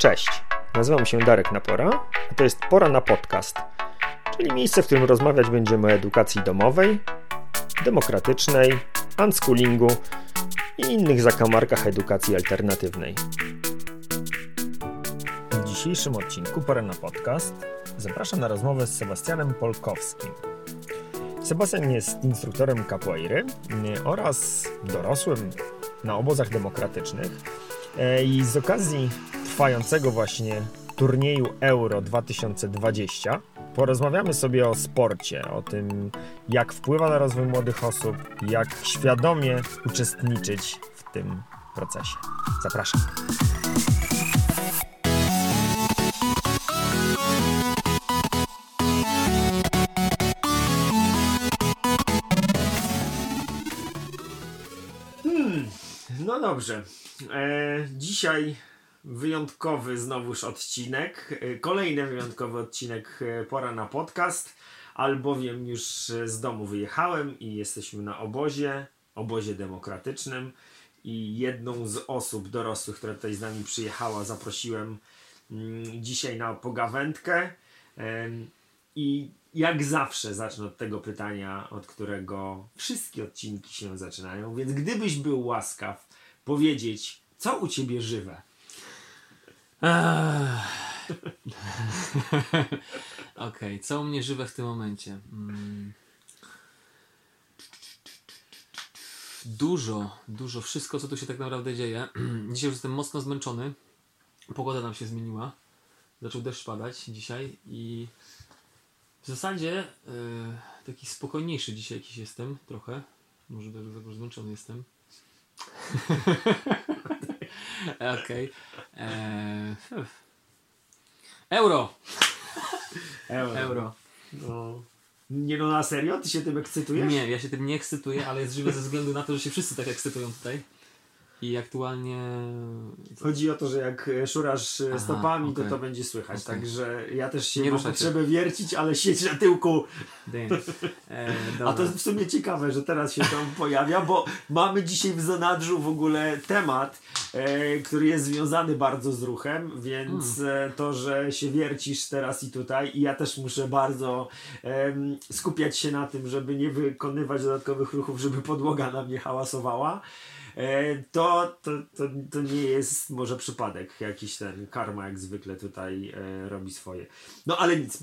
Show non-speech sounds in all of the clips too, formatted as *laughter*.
Cześć, nazywam się Darek Napora, a to jest Pora na Podcast, czyli miejsce, w którym rozmawiać będziemy o edukacji domowej, demokratycznej, unschoolingu i innych zakamarkach edukacji alternatywnej. W dzisiejszym odcinku Pora na Podcast zapraszam na rozmowę z Sebastianem Polkowskim. Sebastian jest instruktorem capoeiry oraz dorosłym na obozach demokratycznych e, i z okazji trwającego właśnie turnieju Euro 2020 porozmawiamy sobie o sporcie, o tym jak wpływa na rozwój młodych osób, jak świadomie uczestniczyć w tym procesie. Zapraszam. Hmm, no dobrze. E, dzisiaj wyjątkowy znowuż odcinek. E, kolejny wyjątkowy odcinek e, Pora na podcast, albowiem już z domu wyjechałem i jesteśmy na obozie, obozie demokratycznym i jedną z osób dorosłych, która tutaj z nami przyjechała, zaprosiłem mm, dzisiaj na pogawędkę. I jak zawsze zacznę od tego pytania, od którego wszystkie odcinki się zaczynają. Więc gdybyś był łaskaw powiedzieć, co u ciebie żywe? *laughs* Okej, okay. co u mnie żywe w tym momencie? Mm. Dużo, dużo, wszystko co tu się tak naprawdę dzieje. *clears throat* Dzisiaj już jestem mocno zmęczony. Pogoda nam się zmieniła. Zaczął deszcz padać dzisiaj i w zasadzie yy, taki spokojniejszy dzisiaj jakiś jestem trochę. Może dlatego, zmęczony jestem. *laughs* *laughs* Okej. Okay. Eee, euro. Euro. Euro. No. Nie no, na serio? Ty się tym ekscytujesz? Nie, ja się tym nie ekscytuję, ale jest żywe ze względu na to, że się wszyscy tak ekscytują tutaj. I aktualnie. Chodzi o to, że jak szurasz Aha, stopami, okay. to to będzie słychać. Okay. Także ja też się nie mam potrzebę wiercić, ale siedź na tyłku. *laughs* E, A to jest w sumie ciekawe, że teraz się tam pojawia, bo mamy dzisiaj w zanadrzu w ogóle temat, e, który jest związany bardzo z ruchem, więc hmm. E, to, że się wiercisz teraz i tutaj, i ja też muszę bardzo e, skupiać się na tym, żeby nie wykonywać dodatkowych ruchów, żeby podłoga na mnie hałasowała. E, to, to, to, to nie jest może przypadek. Jakiś ten karma jak zwykle tutaj e, robi swoje. No ale nic.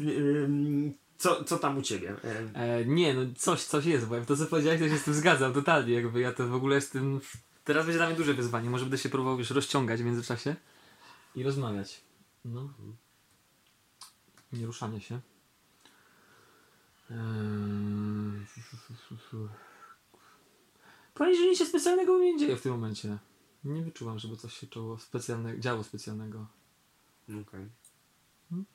Co, co tam u ciebie? E, e, nie, no coś, coś jest, bo jak to co powiedziałeś, to się z tym zgadzam totalnie. Jakby ja to w ogóle jestem. Teraz będzie dla mnie duże wyzwanie. Może będę się próbował już rozciągać w międzyczasie i rozmawiać. No. Nie ruszanie się. Eee... Nic się specjalnego nie dzieje w tym momencie. Nie wyczuwam, żeby coś się czoło specjalne, działo specjalnego. Okej. Okay. Hmm?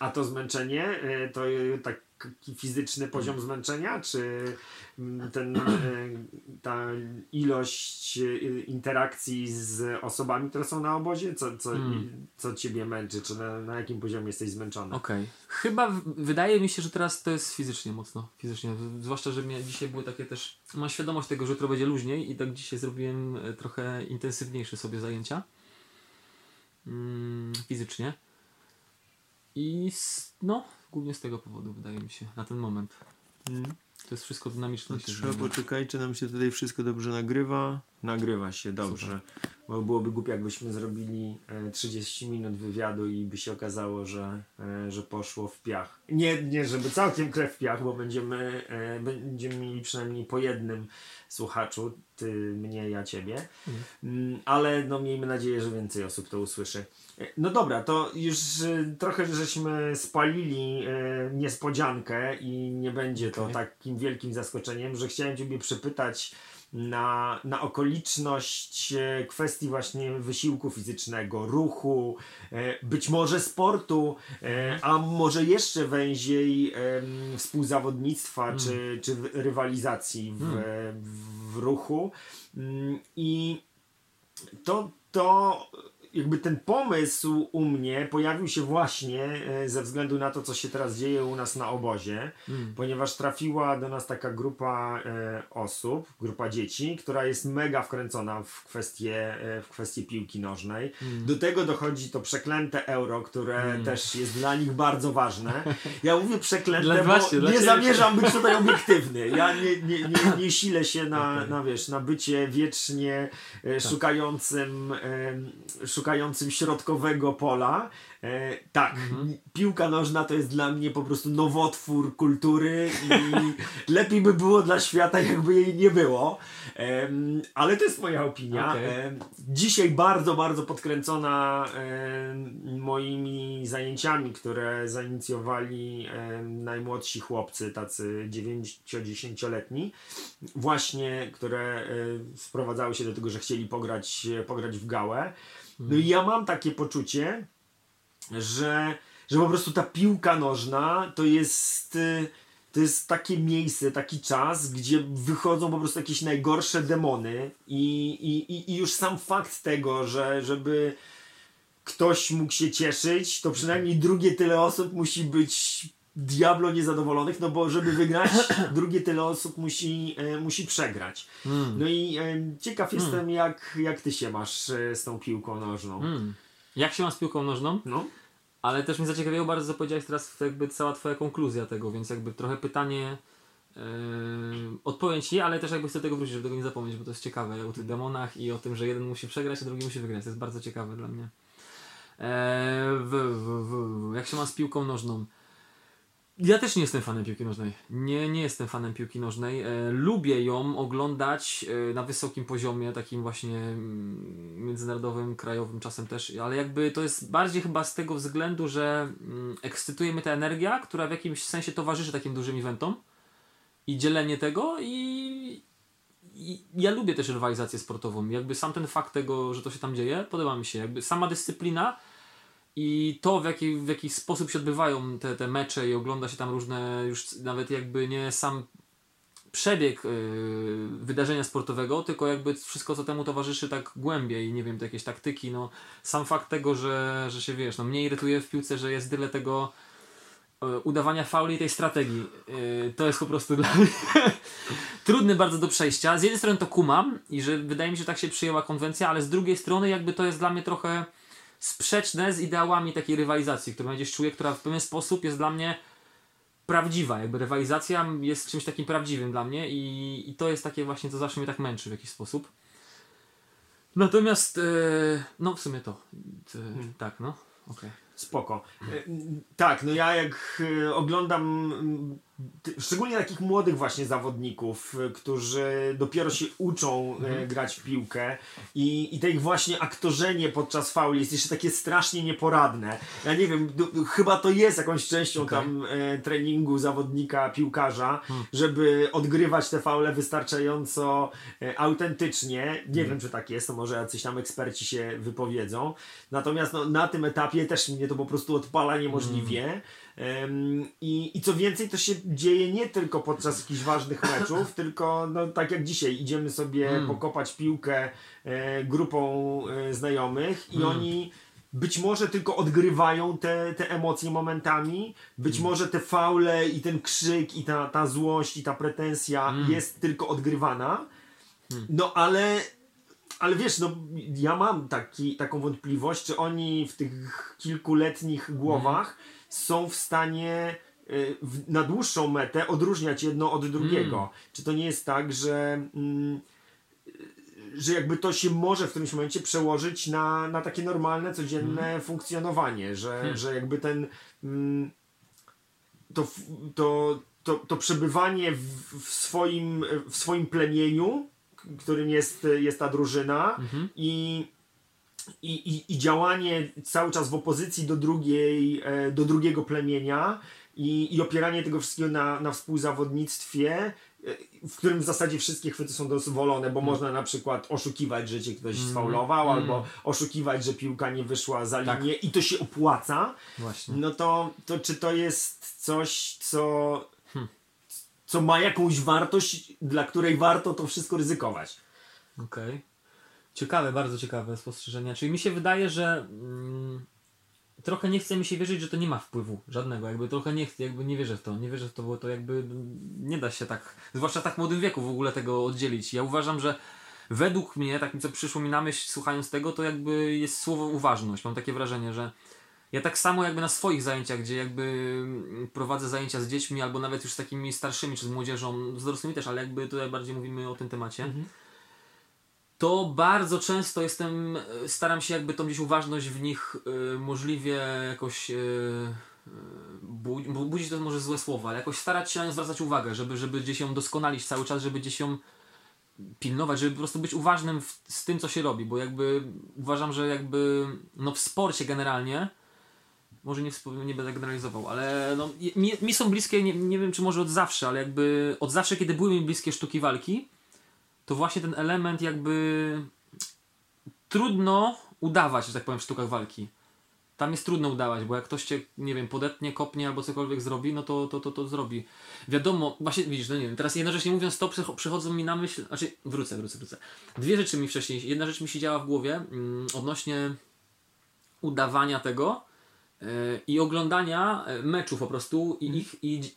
A to zmęczenie, e, to e, taki fizyczny poziom hmm. zmęczenia, czy mm, ten, e, *clears throat* ta ilość interakcji z osobami, które są na obozie, co, co, hmm. co ciebie męczy, czy na, na jakim poziomie jesteś zmęczony? Okej. Okay. Chyba w, wydaje mi się, że teraz to jest fizycznie mocno. Fizycznie. Zwłaszcza, że mnie dzisiaj były takie też. Mam świadomość tego, że jutro będzie luźniej i tak dzisiaj zrobiłem trochę intensywniejsze sobie zajęcia. Mm, fizycznie. I no, głównie z tego powodu wydaje mi się, na ten moment. Mm. To jest wszystko dynamiczne. No, trzeba poczekaj, czy nam się tutaj wszystko dobrze nagrywa. Nagrywa się dobrze. Super. Bo byłoby głupie, jakbyśmy zrobili 30 e, minut wywiadu i by się okazało, że, e, że poszło w piach. Nie, nie żeby całkiem krew w piach, bo będziemy, e, będziemy mieli przynajmniej po jednym słuchaczu, ty, mnie, ja, ciebie. Mhm. Mm. Ale no miejmy nadzieję, że więcej osób to usłyszy. No dobra, to już trochę żeśmy spalili niespodziankę i nie będzie to okay. takim wielkim zaskoczeniem, że chciałem ciebie przypytać na, na okoliczność e, kwestii właśnie wysiłku fizycznego, ruchu, e, być może sportu, e, a może jeszcze węziej współzawodnictwa hmm. czy, czy rywalizacji w, hmm. w ruchu. Mm, I to, to jakby ten pomysł u mnie pojawił się właśnie e, ze względu na to, co się teraz dzieje u nas na obozie, Mm. ponieważ trafiła do nas taka grupa e, osób, grupa dzieci, która jest mega wkręcona w kwestię, e, w kwestię piłki nożnej. Mm. Do tego dochodzi to przeklęte euro, które też jest dla nich bardzo ważne. Ja mówię przeklęte, Dla- bo właśnie, nie zamierzam być tutaj obiektywny. Ja nie, nie, nie, *laughs* nie silę się na, Okej. na, wiesz, na bycie wiecznie e, szukającym, e, szukającym środkowego pola. E, tak, piłka nożna to jest dla mnie po prostu nowotwór kultury i *laughs* lepiej by było dla świata, jakby jej nie było. Em, ale to jest moja opinia. Okej. Em, dzisiaj bardzo, bardzo podkręcona moimi zajęciami, które zainicjowali najmłodsi chłopcy, tacy 9-10-letni, właśnie, które e, sprowadzały się do tego, że chcieli pograć, pograć w gałę. No i ja mam takie poczucie, że, że po prostu ta piłka nożna to jest, y, to jest takie miejsce, taki czas, gdzie wychodzą po prostu jakieś najgorsze demony i, i, i- i już sam fakt tego, że żeby ktoś mógł się cieszyć, to przynajmniej drugie tyle osób musi być diablo niezadowolonych, no bo żeby wygrać, *clears throat* drugie tyle osób musi, e, musi przegrać. Mm. No i e, ciekaw jestem, jak, jak ty się masz e, z tą piłką nożną. Mm. Jak się ma z piłką nożną? No. Ale też mnie zaciekawiło bardzo, co powiedziałeś teraz, jakby cała twoja konkluzja tego, więc jakby trochę pytanie, yy, odpowiem ci, ale też jakby chcę tego wrócić, żeby tego nie zapomnieć, bo to jest ciekawe o tych demonach i o tym, że jeden musi przegrać, a drugi musi wygrać. To jest bardzo ciekawe dla mnie. Eee, w, w, w, jak się ma z piłką nożną? Ja też nie jestem fanem piłki nożnej. Nie, nie jestem fanem piłki nożnej. E, lubię ją oglądać e, na wysokim poziomie, takim właśnie mm, międzynarodowym, krajowym czasem też, ale jakby to jest bardziej chyba z tego względu, że mm, ekscytuje mnie ta energia, która w jakimś sensie towarzyszy takim dużym eventom i dzielenie tego i, i ja lubię też rywalizację sportową. Jakby sam ten fakt tego, że to się tam dzieje, podoba mi się. Jakby sama dyscyplina i to w jaki, w jaki sposób się odbywają te, te mecze i ogląda się tam różne, już nawet jakby nie sam przebieg yy, wydarzenia sportowego, tylko jakby wszystko co temu towarzyszy tak głębiej, nie wiem, te jakieś taktyki, no sam fakt tego, że, że się wiesz, no mnie irytuje w piłce, że jest tyle tego yy, udawania fauli i tej strategii. Yy, to jest po prostu *laughs* dla mnie trudny bardzo do przejścia. Z jednej strony to kumam i że wydaje mi się, że tak się przyjęła konwencja, ale z drugiej strony jakby to jest dla mnie trochę sprzeczne z ideałami takiej rywalizacji, którą gdzieś czuję, która w pewien sposób jest dla mnie prawdziwa. Jakby rywalizacja jest czymś takim prawdziwym dla mnie i, i to jest takie właśnie, co zawsze mnie tak męczy w jakiś sposób. Natomiast, e, no w sumie to. E, Tak, no. Okej. Spoko. E, Tak, no ja jak oglądam szczególnie takich młodych właśnie zawodników, e, którzy dopiero się uczą e, grać w piłkę i, i te ich właśnie aktorzenie podczas fauli jest jeszcze takie strasznie nieporadne. Ja nie wiem, d- d- chyba to jest jakąś częścią Okej. tam e, treningu zawodnika, piłkarza, żeby odgrywać te faule wystarczająco e, autentycznie. Nie wiem, czy tak jest, to może jacyś tam eksperci się wypowiedzą. Natomiast no, na tym etapie też mnie to po prostu odpala niemożliwie. Em, i, I co więcej, to się dzieje nie tylko podczas jakichś ważnych meczów, *laughs* tylko no, tak jak dzisiaj, idziemy sobie pokopać piłkę e, grupą e, znajomych i oni być może tylko odgrywają te, te emocje momentami, być może te faule i ten krzyk i ta, ta złość i ta pretensja jest tylko odgrywana, no ale ale wiesz, no ja mam taki, taką wątpliwość, czy oni w tych kilkuletnich głowach są w stanie y, na dłuższą metę odróżniać jedno od drugiego. Czy to nie jest tak, że, mm, że jakby to się może w którymś momencie przełożyć na, na takie normalne, codzienne funkcjonowanie, że, że jakby ten mm, to, to, to, to przebywanie w, w, swoim, w swoim plemieniu, którym jest, jest ta drużyna i, i, i, i działanie cały czas w opozycji do, drugiej, e, do drugiego plemienia i, i opieranie tego wszystkiego na, na współzawodnictwie, e, w którym w zasadzie wszystkie chwyty są dozwolone, bo można na przykład oszukiwać, że cię ktoś sfaulował, albo oszukiwać, że piłka nie wyszła za Tak. linię i to się opłaca Właśnie. no to, to czy to jest coś, co, co ma jakąś wartość, dla której warto to wszystko ryzykować? Okej. Ciekawe, bardzo ciekawe spostrzeżenia. Czyli mi się wydaje, że mm, trochę nie chce mi się wierzyć, że to nie ma wpływu żadnego. Jakby trochę nie chcę, jakby nie wierzę w to. Nie wierzę w to, bo to jakby nie da się tak, zwłaszcza w tak młodym wieku w ogóle tego oddzielić. Ja uważam, że według mnie, takim co przyszło mi na myśl słuchając tego, to jakby jest słowo uważność. Mam takie wrażenie, że ja tak samo jakby na swoich zajęciach, gdzie jakby mm, prowadzę zajęcia z dziećmi, albo nawet już z takimi starszymi, czy z młodzieżą, z dorosłymi też, ale jakby tutaj bardziej mówimy o tym temacie, to bardzo często jestem, e, staram się jakby tą gdzieś uważność w nich y, możliwie jakoś y, bu- bu- budzić to może złe słowo, ale jakoś starać się na nią zwracać uwagę, żeby, żeby gdzieś ją doskonalić cały czas, żeby gdzieś ją pilnować, żeby po prostu być uważnym w, z tym, co się robi, bo jakby uważam, że jakby no w sporcie generalnie może nie, nie będę generalizował, ale no, mi, mi są bliskie, nie, nie wiem czy może od zawsze, ale jakby od zawsze, kiedy były mi bliskie sztuki walki, to właśnie ten element jakby trudno udawać, że tak powiem, w sztukach walki. Tam jest trudno udawać, bo jak ktoś cię, nie wiem, podetnie, kopnie albo cokolwiek zrobi, no to to, to, to zrobi. Wiadomo, właśnie widzisz, no nie wiem, teraz jedna rzecz nie mówiąc to, przycho- przychodzą mi na myśl, znaczy wrócę, wrócę, wrócę. Dwie rzeczy mi wcześniej, jedna rzecz mi siedziała w głowie mm, odnośnie udawania tego yy, i oglądania e, meczów po prostu i ich i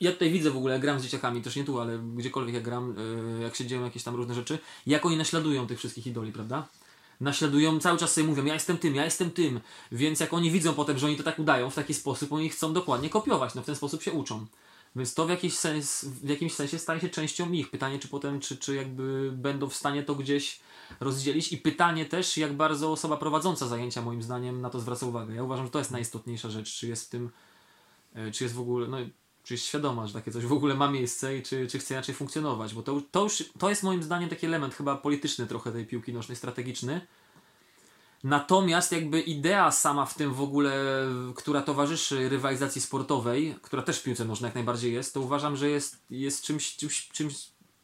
ja tutaj widzę w ogóle, jak gram z dzieciakami, też nie tu, ale gdziekolwiek jak gram, yy, jak się dzieją jakieś tam różne rzeczy, jak oni naśladują tych wszystkich idoli, prawda? Naśladują, cały czas sobie mówią, ja jestem tym, ja jestem tym, więc jak oni widzą potem, że oni to tak udają w taki sposób, oni chcą dokładnie kopiować, no w ten sposób się uczą. Więc to w, jakiś sens, w jakimś sensie staje się częścią ich. Pytanie, czy potem, czy, czy jakby będą w stanie to gdzieś rozdzielić i pytanie też, jak bardzo osoba prowadząca zajęcia moim zdaniem na to zwraca uwagę. Ja uważam, że to jest najistotniejsza rzecz, czy jest w tym, e, czy jest w ogóle, no czy jest świadoma, że takie coś w ogóle ma miejsce i czy, czy chce inaczej funkcjonować, bo to, to już, to jest moim zdaniem taki element chyba polityczny trochę tej piłki nożnej, strategiczny. Natomiast jakby idea sama w tym w ogóle, która towarzyszy rywalizacji sportowej, która też w piłce nożnej jak najbardziej jest, to uważam, że jest, jest czymś, czymś, czymś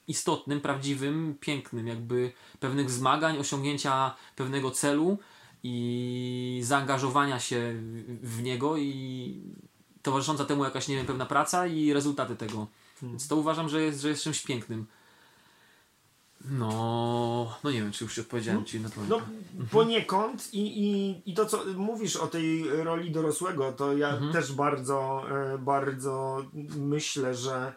istotnym, prawdziwym, pięknym, jakby pewnych zmagań, osiągnięcia pewnego celu i zaangażowania się w niego i towarzysząca temu jakaś, nie wiem, pewna praca i rezultaty tego. Więc to uważam, że jest, że jest czymś pięknym. No, no nie wiem, czy już odpowiedziałem Ci na to. No poniekąd i, i, i to co mówisz o tej roli dorosłego, to ja Mhm. też bardzo, e, bardzo myślę, że,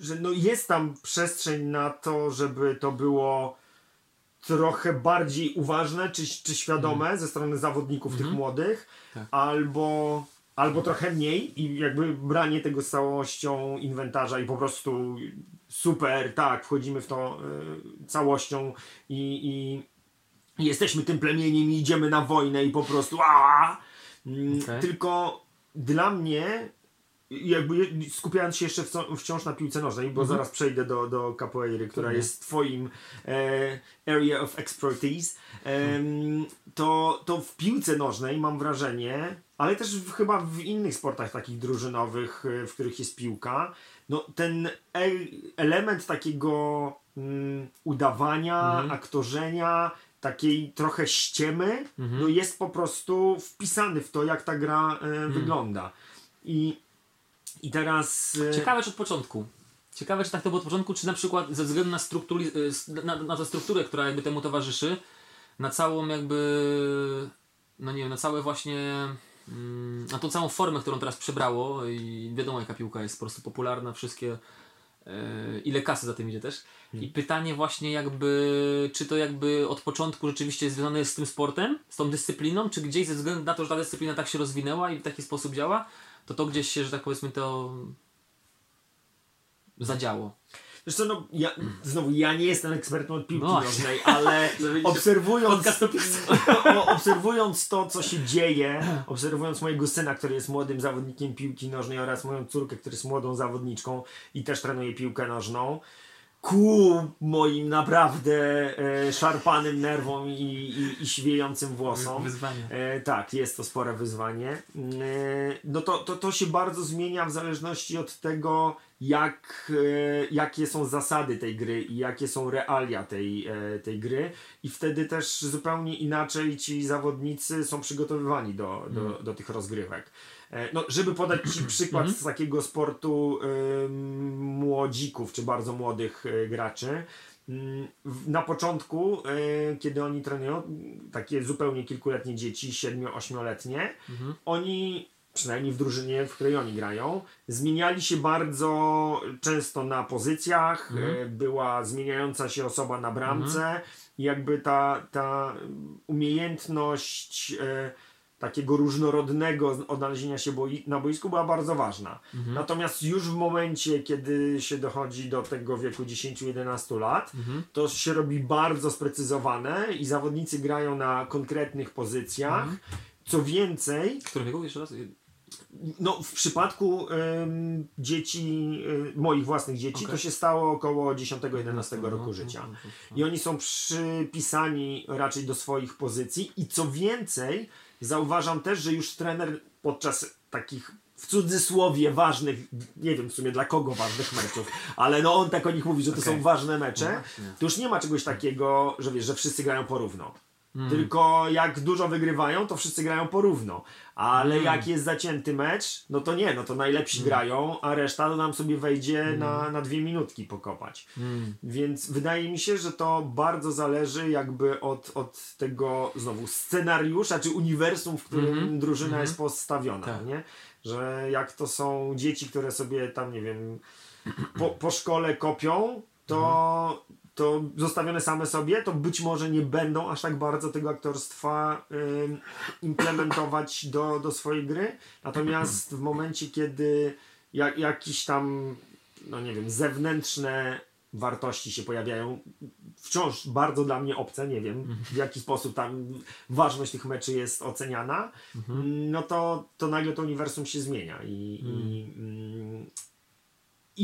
że no jest tam przestrzeń na to, żeby to było trochę bardziej uważne czy, czy świadome ze strony zawodników tych młodych, Tak. albo, albo trochę mniej i jakby branie tego z całością inwentarza i po prostu super, tak, wchodzimy w to y, całością i, i i jesteśmy tym plemieniem i idziemy na wojnę i po prostu aaa! Mm, Okej. Tylko dla mnie jakby skupiając się jeszcze wciąż na piłce nożnej, bo zaraz przejdę do, do capoeiry, która jest twoim e, area of expertise, em, to, to w piłce nożnej mam wrażenie, ale też w, chyba w innych sportach takich drużynowych, e, w których jest piłka, no ten element takiego mm, udawania, Mhm. aktorzenia, takiej trochę ściemy, no jest po prostu wpisany w to, jak ta gra e, wygląda. I, I teraz... e, Ciekawe, czy od początku. Ciekawe, czy tak to było od początku, czy na przykład ze względu na, strukturi- y, s- na, na tę strukturę, która jakby temu towarzyszy, na całą jakby, no nie wiem, na całe właśnie, na tą całą formę, którą teraz przybrało i wiadomo jaka piłka jest po prostu popularna, wszystkie, e, ile kasy za tym idzie też. I pytanie właśnie jakby, czy to jakby od początku rzeczywiście jest związane z tym sportem, z tą dyscypliną, czy gdzieś ze względu na to, że ta dyscyplina tak się rozwinęła i w taki sposób działa, to to gdzieś się, że tak powiedzmy, to zadziało. Co, no, ja, znowu, ja nie jestem ekspertem od piłki No. nożnej, ale *laughs* obserwując, o piłce. o- obserwując to, co się dzieje, obserwując mojego syna, który jest młodym zawodnikiem piłki nożnej oraz moją córkę, która jest młodą zawodniczką i też trenuje piłkę nożną, ku moim naprawdę e, szarpanym nerwom i, i, i świejącym włosom. Wyzwanie. E, tak, jest to spore wyzwanie. E, no to, to, to się bardzo zmienia w zależności od tego, jak, e, jakie są zasady tej gry i jakie są realia tej, e, tej gry. I wtedy też zupełnie inaczej ci zawodnicy są przygotowywani do, do, do tych rozgrywek. E, No, żeby podać Ci *clears throat* przykład z takiego sportu ym, młodzików, czy bardzo młodych e, graczy, mm, na początku, kiedy oni trenują, takie zupełnie kilkuletnie dzieci, 7-8-letnie, Mhm. oni, przynajmniej w drużynie, w której oni grają, zmieniali się bardzo często na pozycjach, Mhm. e, była zmieniająca się osoba na bramce i jakby ta, ta umiejętność e, takiego różnorodnego odnalezienia się boi, na boisku była bardzo ważna. Mhm. Natomiast już w momencie, kiedy się dochodzi do tego wieku 10-11 lat, Mhm. to się robi bardzo sprecyzowane i zawodnicy grają na konkretnych pozycjach. Mhm. Co więcej, W którym wieku jeszcze raz? No, w przypadku ym, dzieci, y, moich własnych dzieci, Okej. to się stało około 10-11 roku No, życia. no. I oni są przypisani raczej do swoich pozycji. I co więcej, zauważam też, że już trener podczas takich w cudzysłowie ważnych, nie wiem w sumie dla kogo ważnych meczów, ale no on tak o nich mówi, że to Okej. są ważne mecze, to już nie ma czegoś takiego, że wiesz, że wszyscy grają porówno. Mm. Tylko jak dużo wygrywają, to wszyscy grają porówno. Ale Mm. jak jest zacięty mecz, no to nie, no to najlepsi grają, a reszta to nam sobie wejdzie na, na dwie minutki pokopać. Mm. Więc wydaje mi się, że to bardzo zależy jakby od, od tego znowu scenariusza czy uniwersum, w którym Mhm. drużyna Mhm. jest postawiona, Tak. nie? Że jak to są dzieci, które sobie tam, nie wiem, po, po szkole kopią, to, to zostawione same sobie, to być może nie będą aż tak bardzo tego aktorstwa ym, implementować do, do swojej gry. Natomiast w momencie, kiedy jak, jakiś tam, no nie wiem, zewnętrzne wartości się pojawiają, wciąż bardzo dla mnie obce, nie wiem w jaki sposób tam ważność tych meczy jest oceniana, no to, to nagle to uniwersum się zmienia i, i, mm, i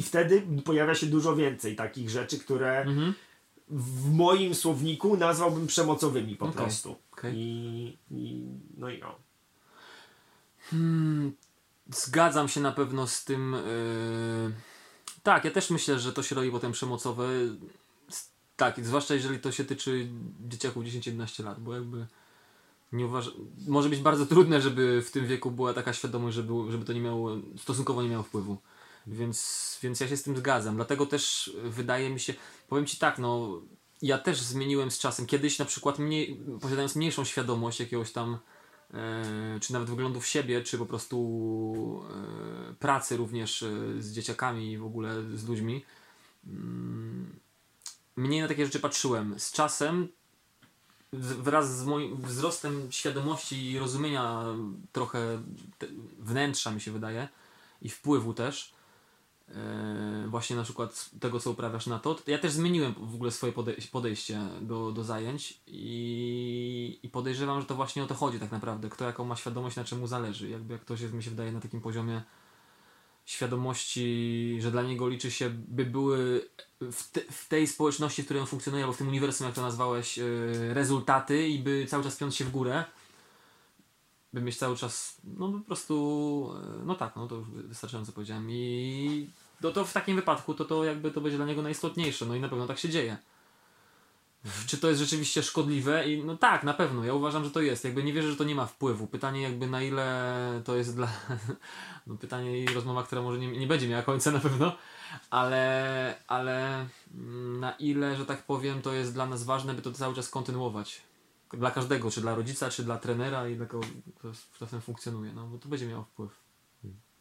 wtedy pojawia się dużo więcej takich rzeczy, które Mhm. w moim słowniku nazwałbym przemocowymi po Okej, prostu. okej. I, I no i o. Hmm, zgadzam się na pewno z tym. Yy... Tak, ja też myślę, że to się robi potem przemocowe. Tak, zwłaszcza jeżeli to się tyczy dzieciaków 10-11 lat, bo jakby nie uważam. Może być bardzo trudne, żeby w tym wieku była taka świadomość, żeby, żeby to nie miało, stosunkowo nie miało wpływu. Więc, więc ja się z tym zgadzam. Dlatego też wydaje mi się, powiem Ci tak, no ja też zmieniłem z czasem. Kiedyś na przykład mniej, posiadając mniejszą świadomość jakiegoś tam e, czy nawet wyglądów siebie, czy po prostu e, pracy również e, z dzieciakami i w ogóle z ludźmi. Mm, mniej na takie rzeczy patrzyłem. Z czasem wraz z moim wzrostem świadomości i rozumienia trochę te, wnętrza mi się wydaje i wpływu też właśnie na przykład tego co uprawiasz na to, ja też zmieniłem w ogóle swoje podej- podejście do, do zajęć i, i podejrzewam, że to właśnie o to chodzi tak naprawdę, kto jaką ma świadomość na czemu zależy, jakby jak ktoś jest mi się wydaje na takim poziomie świadomości, że dla niego liczy się, by były w, te, w tej społeczności, w której on funkcjonuje, albo w tym uniwersum, jak to nazwałeś, yy, rezultaty i by cały czas piąć się w górę, by mieć cały czas, no po prostu, yy, no tak, no to już wystarczająco powiedziałem i no to w takim wypadku to, to jakby to będzie dla niego najistotniejsze, no i na pewno tak się dzieje. Czy to jest rzeczywiście szkodliwe? I no tak, na pewno. Ja uważam, że to jest. Jakby nie wierzę, że to nie ma wpływu. Pytanie jakby na ile to jest dla... *laughs* No pytanie i rozmowa, która może nie, nie będzie miała końca na pewno, ale, ale mm, na ile, że tak powiem, to jest dla nas ważne, by to cały czas kontynuować. Dla każdego, czy dla rodzica, czy dla trenera i dla kogo kto czasem funkcjonuje. No bo to będzie miało wpływ.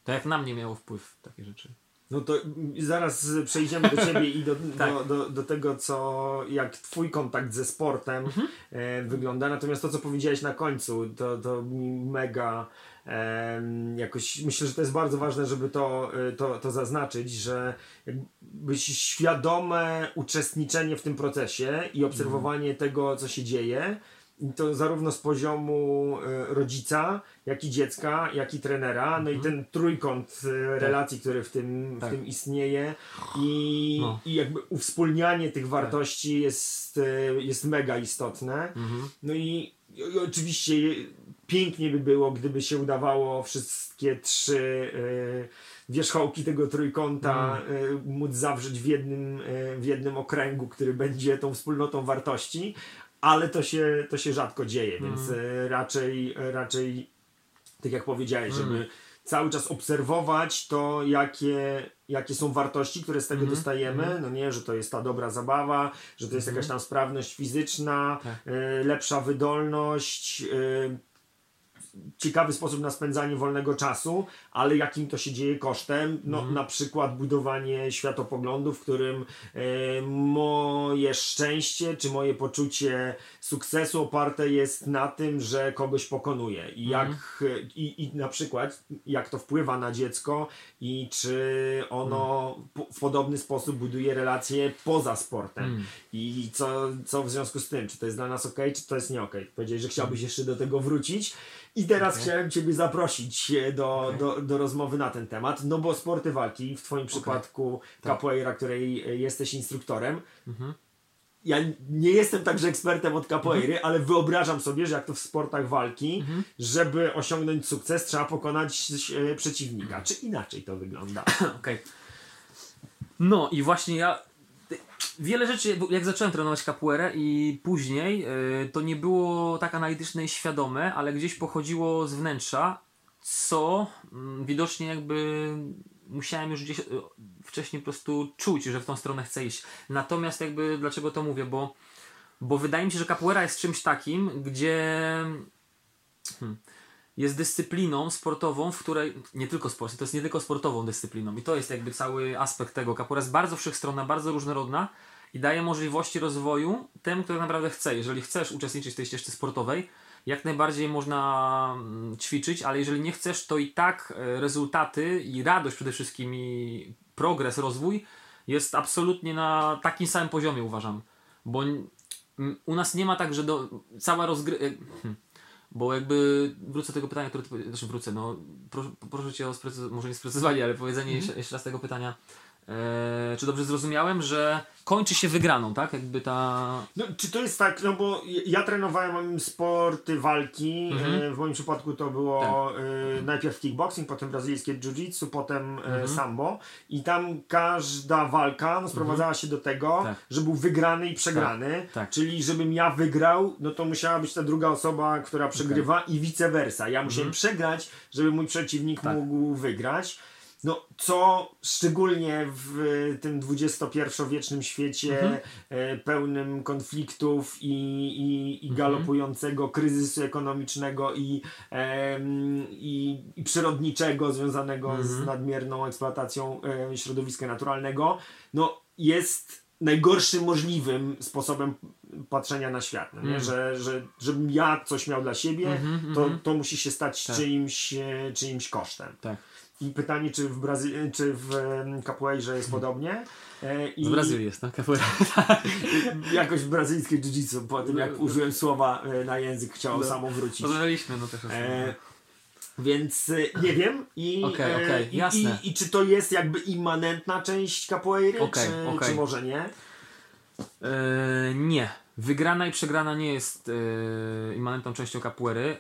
Tak jak na mnie miało wpływ takie rzeczy. No to zaraz przejdziemy do ciebie i do, *laughs* Tak. do, do, do tego, co jak twój kontakt ze sportem Mhm. e, wygląda. Natomiast to, co powiedziałeś na końcu, to, to mi mega em, jakoś myślę, że to jest bardzo ważne, żeby to, e, to, to zaznaczyć, że jakbyś świadome uczestniczenie w tym procesie i obserwowanie tego, co się dzieje. I to zarówno z poziomu e, rodzica, jak i dziecka, jak i trenera. No i ten trójkąt e, relacji, który w tym, Tak. w tym istnieje. I, No. I jakby uwspólnianie tych wartości jest, e, jest mega istotne. Mhm. No i, i oczywiście pięknie by było, gdyby się udawało wszystkie trzy e, wierzchołki tego trójkąta e, móc zawrzeć w jednym, e, w jednym okręgu, który będzie tą wspólnotą wartości, ale to się, to się rzadko dzieje, więc e, raczej, raczej tak jak powiedziałeś, żeby cały czas obserwować to, jakie, jakie są wartości, które z tego Mhm, dostajemy. No nie, że to jest ta dobra zabawa, że to jest jakaś tam sprawność fizyczna, Tak. y, lepsza wydolność. Y, ciekawy sposób na spędzanie wolnego czasu, ale jakim to się dzieje kosztem, no Mhm. na przykład budowanie światopoglądu, w którym e, moje szczęście czy moje poczucie sukcesu oparte jest na tym, że kogoś pokonuję i jak Mhm. e, i, i na przykład jak to wpływa na dziecko i czy ono Mhm. po, w podobny sposób buduje relacje poza sportem Mm. i co, co w związku z tym, czy to jest dla nas ok, czy to jest nie ok. Powiedziałeś, że chciałbyś jeszcze do tego wrócić i teraz Okej. chciałem Ciebie zaprosić e, do, Okej. do, do rozmowy na ten temat, no bo sporty walki, w Twoim przypadku Tak. capoeira, której e, jesteś instruktorem, Mhm. ja nie jestem także ekspertem od capoeiry, ale wyobrażam sobie, że jak to w sportach walki, Mhm. żeby osiągnąć sukces, trzeba pokonać e, przeciwnika. Czy inaczej to wygląda? *coughs* Okej. No i właśnie ja. Wiele rzeczy, jak zacząłem trenować capoeirę i później, y, to nie było tak analityczne i świadome, ale gdzieś pochodziło z wnętrza, co mm, widocznie jakby musiałem już gdzieś y, wcześniej po prostu czuć, że w tą stronę chcę iść. Natomiast jakby dlaczego to mówię, bo, bo wydaje mi się, że capoeira jest czymś takim, gdzie hmm, jest dyscypliną sportową, w której nie tylko sport, to jest nie tylko sportową dyscypliną i to jest jakby cały aspekt tego. Capoeira jest bardzo wszechstronna, bardzo różnorodna i daje możliwości rozwoju temu, kto naprawdę chce. Jeżeli chcesz uczestniczyć w tej ścieżce sportowej, jak najbardziej można mm, ćwiczyć, ale jeżeli nie chcesz, to i tak e, rezultaty i radość przede wszystkim i progres, rozwój jest absolutnie na takim samym poziomie uważam. Bo u nas nie ma tak, że do, cała rozgry... e, hmm. Bo jakby wrócę do tego pytania, które ty znaczy wrócę, no proszę, proszę cię o sprecyz- może nie sprecyzowanie, ale powiedzenie jeszcze, jeszcze raz tego pytania. E, czy dobrze zrozumiałem, że kończy się wygraną, tak? Jakby ta. No, czy to jest tak, no bo ja trenowałem sporty walki, Mhm. e, w moim przypadku to było Tak. e, najpierw kickboxing, potem brazylijskie jiu-jitsu, potem e, Mhm. sambo i tam każda walka no, sprowadzała się do tego, Tak. że był wygrany i przegrany, tak. czyli żebym ja wygrał, no to musiała być ta druga osoba, która przegrywa i vice versa. Ja musiałem przegrać, żeby mój przeciwnik Mhm. Tak. mógł wygrać. No, co szczególnie w tym XXI-wiecznym świecie Mhm. e, pełnym konfliktów i, i, Mhm. i galopującego kryzysu ekonomicznego i, i, i przyrodniczego związanego Mhm. z nadmierną eksploatacją e, środowiska naturalnego, no jest najgorszym możliwym sposobem patrzenia na świat? Mm. Że, że żebym ja coś miał dla siebie, Mhm, to, mhm. to musi się stać Tak. czyimś, e, czyimś kosztem. Tak. I pytanie, czy w, Brazy- czy w capoeirze jest podobnie? E, I Z Brazylii jest, tak? Capoeira. *laughs* jakoś brazylijskie jiu-jitsu, po tym jak użyłem słowa e, na język, chciało No. samo wrócić. Rozmawialiśmy, no też. E, więc e, nie wiem i, e, okej, i, jasne. i, i czy to jest jakby immanentna część capoeiry, Okej, czy, czy może nie? E, nie. Wygrana i przegrana nie jest e, immanentną częścią capoeiry.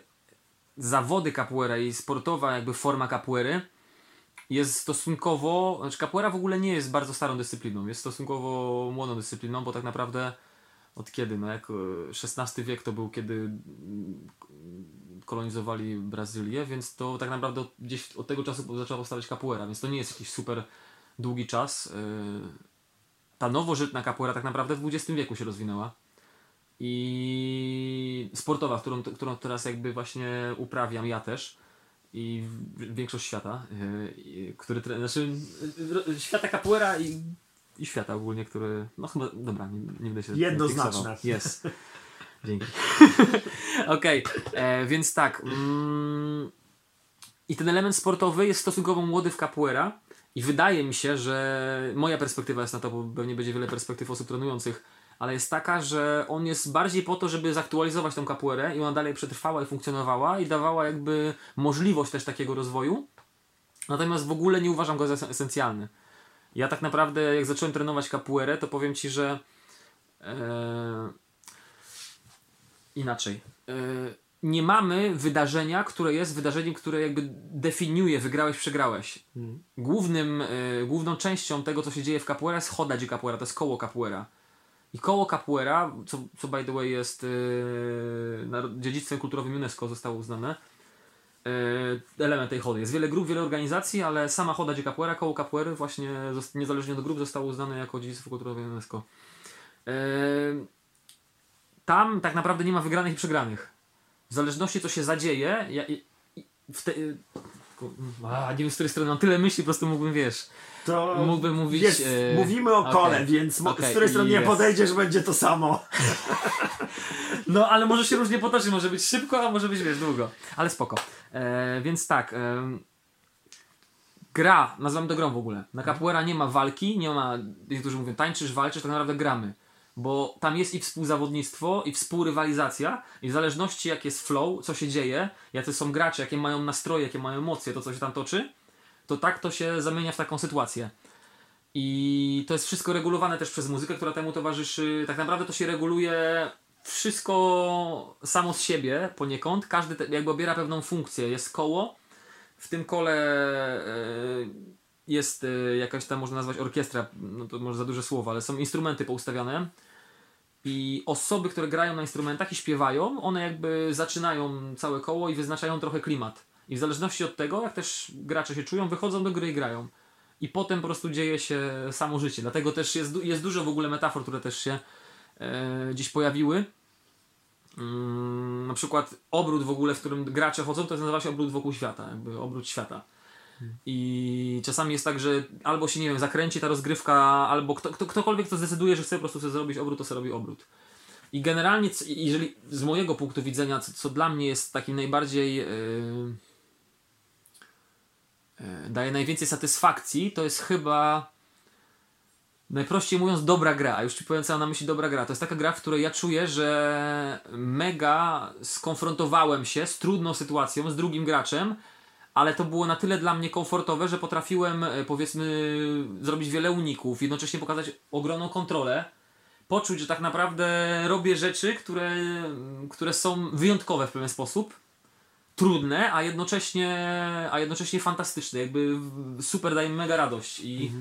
Zawody capoeira i sportowa jakby forma capoeiry jest stosunkowo, znaczy capoeira w ogóle nie jest bardzo starą dyscypliną, jest stosunkowo młodą dyscypliną, bo tak naprawdę od kiedy, no jak e, XVI wiek to był kiedy mm, kolonizowali Brazylię, więc to tak naprawdę od, gdzieś od tego czasu zaczęła powstawać capoeira, więc to nie jest jakiś super długi czas. e, ta nowożytna capoeira tak naprawdę w XX wieku się rozwinęła. I sportowa, którą, którą teraz jakby właśnie uprawiam ja też i większość świata, i- który znaczy yy, świata capoeira i, i świata ogólnie, który no chyba, dobra, nie, nie będę się Jednoznaczne. Jest. Dzięki. *laughs* Okej, e, więc tak. Mm, I ten element sportowy jest stosunkowo młody w capoeira i wydaje mi się, że moja perspektywa jest na to, bo pewnie będzie wiele perspektyw osób trenujących, ale jest taka, że on jest bardziej po to, żeby zaktualizować tą capoeirę i ona dalej przetrwała i funkcjonowała i dawała jakby możliwość też takiego rozwoju. Natomiast w ogóle nie uważam go za es- esencjalny. Ja tak naprawdę jak zacząłem trenować capoeirę, to powiem Ci, że e, inaczej. E, nie mamy wydarzenia, które jest wydarzeniem, które jakby definiuje wygrałeś, przegrałeś. Głównym, e, główną częścią tego, co się dzieje w capoeira jest choda capoeira, to jest koło capoeira. I koło capoeira, co, co by the way jest naro- dziedzictwem kulturowym UNESCO zostało uznane, e, element tej chody. Jest wiele grup, wiele organizacji, ale sama choda de capoeira, koło capoeiry właśnie niezależnie od grup zostało uznane jako dziedzictwo kulturowe UNESCO. E, tam tak naprawdę nie ma wygranych i przegranych. W zależności co się zadzieje, ja, i, i te, a, nie wiem z której strony mam tyle myśli, po prostu mógłbym, wiesz, To mógłbym mówić... jest, e, mówimy o okej, kole, więc okej, z której strony nie podejdziesz, będzie to samo. *laughs* No, ale może się różnie potoczy, może być szybko, a może być, wiesz, długo. Ale spoko. E, więc tak, em, gra, nazywam to grą w ogóle. Na capoeira nie ma walki, nie ma, niektórzy mówią tańczysz, walczysz, tak naprawdę gramy. Bo tam jest i współzawodnictwo, i współrywalizacja, i w zależności jak jest flow, co się dzieje, jacy są gracze, jakie mają nastroje, jakie mają emocje, to co się tam toczy, to tak to się zamienia w taką sytuację. I to jest wszystko regulowane też przez muzykę, która temu towarzyszy. Tak naprawdę to się reguluje wszystko samo z siebie poniekąd. Każdy te, jakby obiera pewną funkcję. Jest koło. W tym kole e, jest e, jakaś tam, można nazwać orkiestra, no to może za duże słowo, ale są instrumenty poustawiane. I osoby, które grają na instrumentach i śpiewają, one jakby zaczynają całe koło i wyznaczają trochę klimat. I w zależności od tego, jak też gracze się czują, wychodzą do gry i grają. I potem po prostu dzieje się samo życie. Dlatego też jest, jest dużo w ogóle metafor, które też się e, gdzieś pojawiły. Mm, na przykład obrót w ogóle, w którym gracze chodzą, to nazywa się obrót wokół świata, jakby obrót świata. I czasami jest tak, że albo się, nie wiem, zakręci ta rozgrywka, albo kto, kto, ktokolwiek, kto zdecyduje, że chce po prostu sobie zrobić obrót, to sobie robi obrót. I generalnie, jeżeli z mojego punktu widzenia, co, co dla mnie jest takim najbardziej. Yy, daje najwięcej satysfakcji, to jest chyba. Najprościej mówiąc, dobra gra. A już ci powiem, co mam na myśli dobra gra. To jest taka gra, w której ja czuję, że mega skonfrontowałem się z trudną sytuacją, z drugim graczem, ale to było na tyle dla mnie komfortowe, że potrafiłem, e, powiedzmy, zrobić wiele uników, jednocześnie pokazać ogromną kontrolę, poczuć, że tak naprawdę robię rzeczy, które, które są wyjątkowe w pewien sposób, trudne, a jednocześnie, a jednocześnie fantastyczne, jakby super daje mega radość i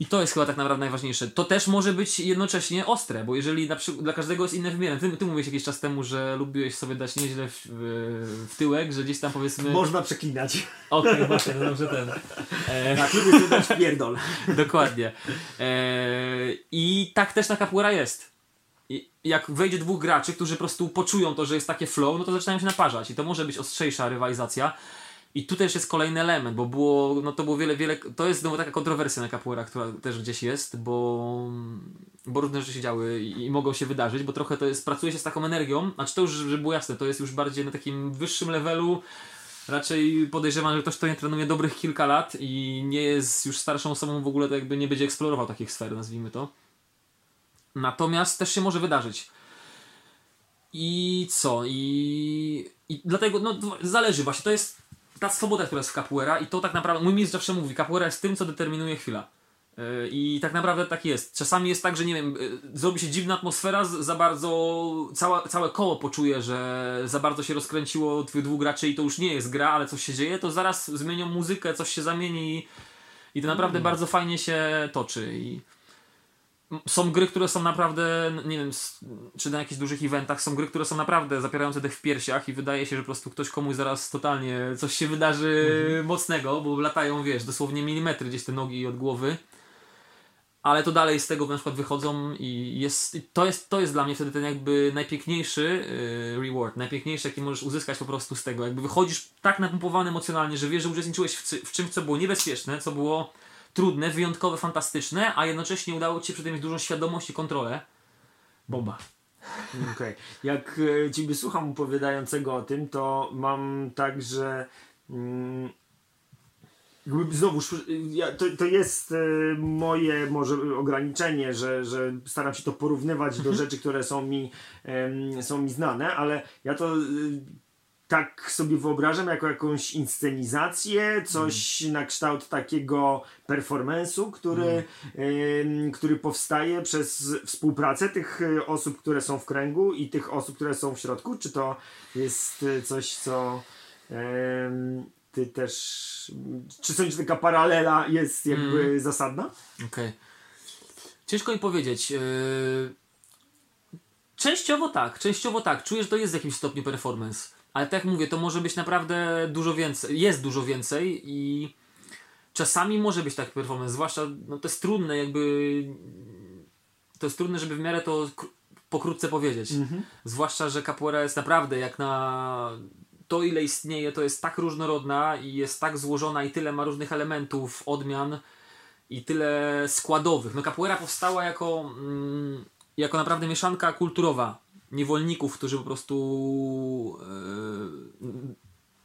i to jest chyba tak naprawdę najważniejsze. To też może być jednocześnie ostre, bo jeżeli na przykład dla każdego jest inne wymiary. Ty, ty mówiłeś jakiś czas temu, że lubiłeś sobie dać nieźle w, w, tyłek, że gdzieś tam powiedzmy. Można przeklinać. Okej, właśnie, to dobrze ten. E, *laughs* Tak, lubię sobie dać pierdol. dokładnie. E, I tak też na Capoeira jest. Jak wejdzie dwóch graczy, którzy po prostu poczują to, że jest takie flow, no to zaczynają się naparzać. I to może być ostrzejsza rywalizacja. I tu też jest kolejny element, bo było, no to było wiele, wiele, to jest znowu taka kontrowersja na Capoeira, która też gdzieś jest, bo, bo różne rzeczy się działy i, i mogą się wydarzyć, bo trochę to jest, pracuje się z taką energią, znaczy to już, żeby było jasne, to jest już bardziej na takim wyższym levelu, raczej podejrzewam, że ktoś, kto nie trenuje dobrych kilka lat i nie jest już starszą osobą w ogóle, to jakby nie będzie eksplorował takich sfer, nazwijmy to. Natomiast też się może wydarzyć. I co? I, i dlatego, no zależy właśnie, to jest ta swoboda, która jest w capoeira i to tak naprawdę, mój mistrz zawsze mówi, capoeira jest tym, co determinuje chwila. Yy, I tak naprawdę tak jest. Czasami jest tak, że nie wiem, yy, zrobi się dziwna atmosfera, za bardzo cała, całe koło poczuje, że za bardzo się rozkręciło tych dwóch graczy i to już nie jest gra, ale coś się dzieje, to zaraz zmienią muzykę, coś się zamieni i, to naprawdę bardzo fajnie się toczy. I są gry, które są naprawdę, nie wiem, czy na jakichś dużych eventach, są gry, które są naprawdę zapierające dech w piersiach i wydaje się, że po prostu ktoś komuś zaraz totalnie coś się wydarzy mocnego, bo latają, wiesz, dosłownie milimetry gdzieś te nogi od głowy. Ale to dalej z tego na przykład wychodzą i jest, i to, jest, to jest dla mnie wtedy ten jakby najpiękniejszy yy, reward, najpiękniejszy jaki możesz uzyskać po prostu z tego. Jakby wychodzisz tak napompowany emocjonalnie, że wiesz, że uczestniczyłeś w, w czymś, co było niebezpieczne, co było trudne, wyjątkowe, fantastyczne, a jednocześnie udało Ci się przy tym mieć dużą świadomość i kontrolę. Bomba. Okej. Jak e, ciebie słucham opowiadającego o tym, to mam tak, że mm, jakby znowu ja, to, to jest e, moje może ograniczenie, że, że staram się to porównywać do rzeczy, które są mi, są mi znane, ale ja to e, tak sobie wyobrażam jako jakąś inscenizację, coś na kształt takiego performance'u, który, em, który powstaje przez współpracę tych e, osób, które są w kręgu i tych osób, które są w środku. Czy to jest e, coś, co em, ty też. Czy sądzisz, że taka paralela jest jakby zasadna? Okej. Ciężko mi powiedzieć. Yy... Częściowo tak, częściowo tak. Czuję, że to jest w jakimś stopniu performance. Ale tak jak mówię, to może być naprawdę dużo więcej. Jest dużo więcej i czasami może być taki performance. Zwłaszcza, no to jest trudne jakby... To jest trudne, żeby w miarę to pokrótce powiedzieć. Zwłaszcza, że capoeira jest naprawdę jak na to ile istnieje, to jest tak różnorodna i jest tak złożona i tyle ma różnych elementów, odmian i tyle składowych. No capoeira powstała jako, mm, jako naprawdę mieszanka kulturowa niewolników, którzy po prostu e,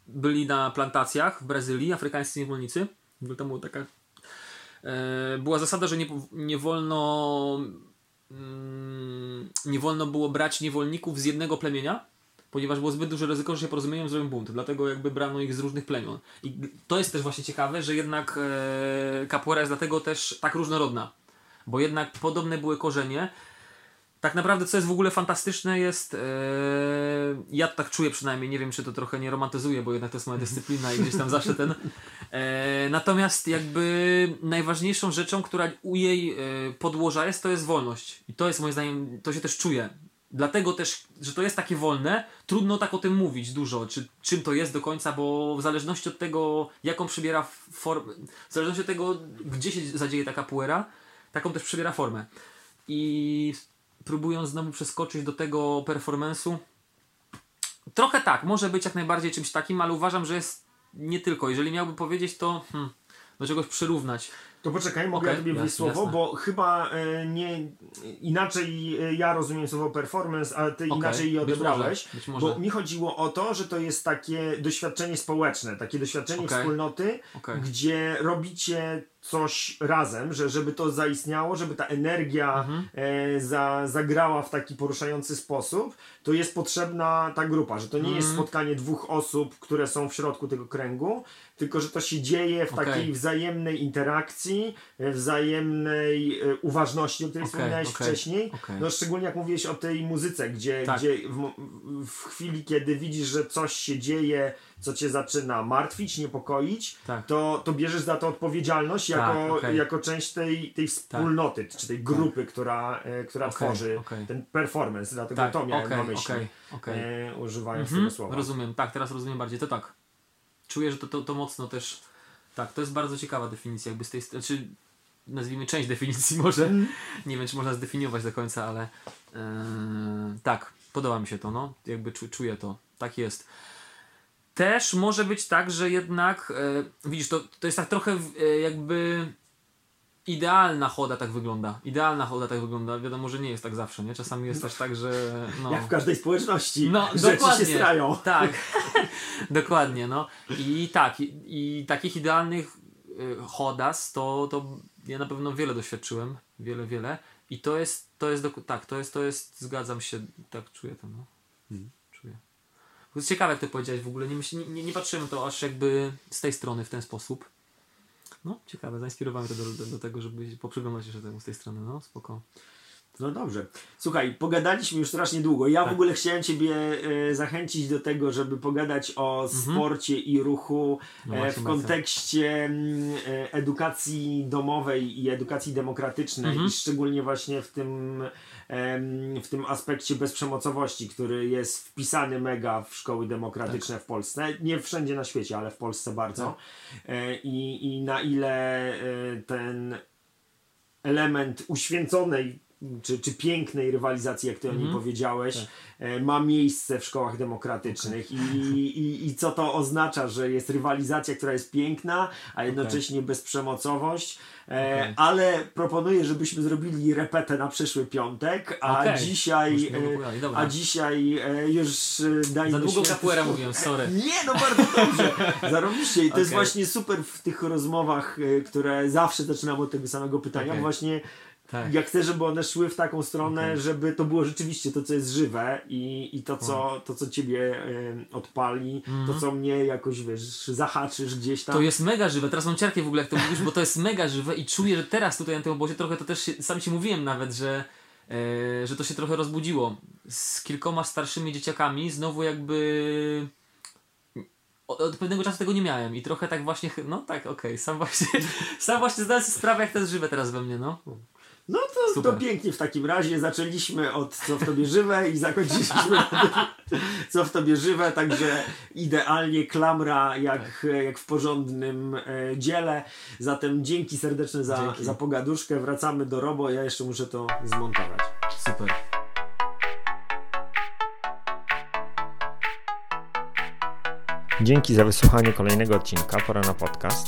byli na plantacjach w Brazylii, afrykańscy niewolnicy. Tam była taka e, była zasada, że nie, nie wolno mm, nie wolno było brać niewolników z jednego plemienia, ponieważ było zbyt duże ryzyko, że się porozumieją, zrobią bunt. Dlatego jakby brano ich z różnych plemion. I to jest też właśnie ciekawe, że jednak e, capoeira jest dlatego też tak różnorodna. Bo jednak podobne były korzenie. Tak naprawdę, co jest w ogóle fantastyczne, jest. E, ja tak czuję przynajmniej, nie wiem, czy to trochę nie romantyzuję, bo jednak to jest moja dyscyplina i gdzieś tam zawsze ten. E, natomiast, jakby najważniejszą rzeczą, która u jej e, podłoża jest, to jest wolność. I to jest moim zdaniem, to się też czuje. Dlatego też, że to jest takie wolne, trudno tak o tym mówić dużo, czy czym to jest do końca, bo w zależności od tego, jaką przybiera formę, w zależności od tego, gdzie się zadzieje taka puera, taką też przybiera formę. I próbując znowu przeskoczyć do tego performance'u, trochę tak, może być jak najbardziej czymś takim, ale uważam, że jest nie tylko. Jeżeli miałbym powiedzieć, to hmm, do czegoś przyrównać. To poczekaj, mogę Okej, ja tobie słowo, jasne. bo chyba e, nie inaczej e, ja rozumiem słowo performance, a ty Okej, inaczej je być odebrałeś. może, być może. Bo mi chodziło o to, że to jest takie doświadczenie społeczne, takie doświadczenie Okej. wspólnoty, gdzie robicie coś razem, że żeby to zaistniało, żeby ta energia Mhm. e, za, zagrała w taki poruszający sposób, to jest potrzebna ta grupa, że to nie jest Mhm. spotkanie dwóch osób, które są w środku tego kręgu, tylko że to się dzieje w Okej. takiej wzajemnej interakcji, e, wzajemnej e, uważności, o której Okej, wspominałeś okej, wcześniej. No szczególnie jak mówiłeś o tej muzyce, gdzie, Tak. gdzie w, w chwili, kiedy widzisz, że coś się dzieje, co cię zaczyna martwić, niepokoić, Tak. to, to bierzesz za to odpowiedzialność jako, okej. jako część tej, tej wspólnoty, czy tej grupy, która, e, która Okej, tworzy okej. ten performance. Dlatego Tak, to miałem okej, na myśli, e, używając Mhm, tego słowa. Rozumiem, tak, teraz rozumiem bardziej. To tak. Czuję, że to, to, to mocno też. Tak, to jest bardzo ciekawa definicja, jakby z tej strony. Znaczy, nazwijmy część definicji *laughs* może. Mhm. Nie wiem, czy można zdefiniować do końca, ale yy, tak, podoba mi się to, no. Jakby czu, czuję to. Tak jest. Też może być tak, że jednak, e, widzisz, to, to jest tak trochę e, jakby idealna choda tak wygląda. Idealna choda tak wygląda. Wiadomo, że nie jest tak zawsze, nie? Czasami jest też tak, że... *laughs* No, Jak w każdej społeczności no, rzeczy dokładnie. się strają. Tak, *laughs* *laughs* dokładnie, no. I tak, i, i takich idealnych y, chodas to, to ja na pewno wiele doświadczyłem, wiele, wiele. I to jest, to jest, tak, to jest, to jest, zgadzam się, tak czuję to, no. Czuję. To jest ciekawe, jak to powiedziałeś w ogóle, nie, myśl, nie, nie, patrzyłem to aż jakby z tej strony, w ten sposób. No, ciekawe, zainspirowałem to do, do, do tego, żeby poprzyglądać jeszcze temu z tej strony, no, spoko. No dobrze. Słuchaj, pogadaliśmy już strasznie długo. Ja w Tak. ogóle chciałem Ciebie e, zachęcić do tego, żeby pogadać o sporcie i ruchu No e, w kontekście mm, e, edukacji domowej i edukacji demokratycznej Mhm. i szczególnie właśnie w tym, w tym aspekcie bezprzemocowości, który jest wpisany mega w szkoły demokratyczne Tak. w Polsce. Nie wszędzie na świecie, ale w Polsce bardzo. E, I, I na ile e, ten element uświęconej czy, czy pięknej rywalizacji, jak ty o niej Mhm. powiedziałeś, Tak. e, ma miejsce w szkołach demokratycznych. I, i, I co to oznacza, że jest rywalizacja, która jest piękna, a jednocześnie bezprzemocowość. E, Okej. Ale proponuję, żebyśmy zrobili repetę na przyszły piątek, a Okej. dzisiaj. E. A dzisiaj już dajmy Za długo capoeira spokój. mówiłem, sorry. *laughs* Nie, no bardzo dobrze. *laughs* Zarobiście. I to jest Okej. właśnie super w tych rozmowach, które zawsze zaczynamy od tego samego pytania. Właśnie Tak. ja chcę, żeby one szły w taką stronę, Okej. żeby to było rzeczywiście to, co jest żywe i, i to, co, to, co ciebie y, odpali, to, co mnie jakoś, wiesz, zahaczysz gdzieś tam. To jest mega żywe. Teraz mam ciarkę w ogóle, jak to mówisz, bo to jest mega żywe i czuję, że teraz tutaj na tym obozie trochę to też się, sam ci mówiłem nawet, że, e, że to się trochę rozbudziło. Z kilkoma starszymi dzieciakami znowu jakby od, pewnego czasu tego nie miałem i trochę tak właśnie, no tak, okej, sam właśnie, *laughs* sam właśnie zdałem sobie sprawę, jak to jest żywe teraz we mnie, no. No to, Super. to pięknie w takim razie. Zaczęliśmy od co w tobie żywe i zakończyliśmy *laughs* co w tobie żywe, także idealnie klamra jak, jak w porządnym e, dziele. Zatem dzięki serdeczne za, Dzięki. za pogaduszkę. Wracamy do robo. Ja jeszcze muszę to zmontować. Super. Dzięki za wysłuchanie kolejnego odcinka Pora na podcast.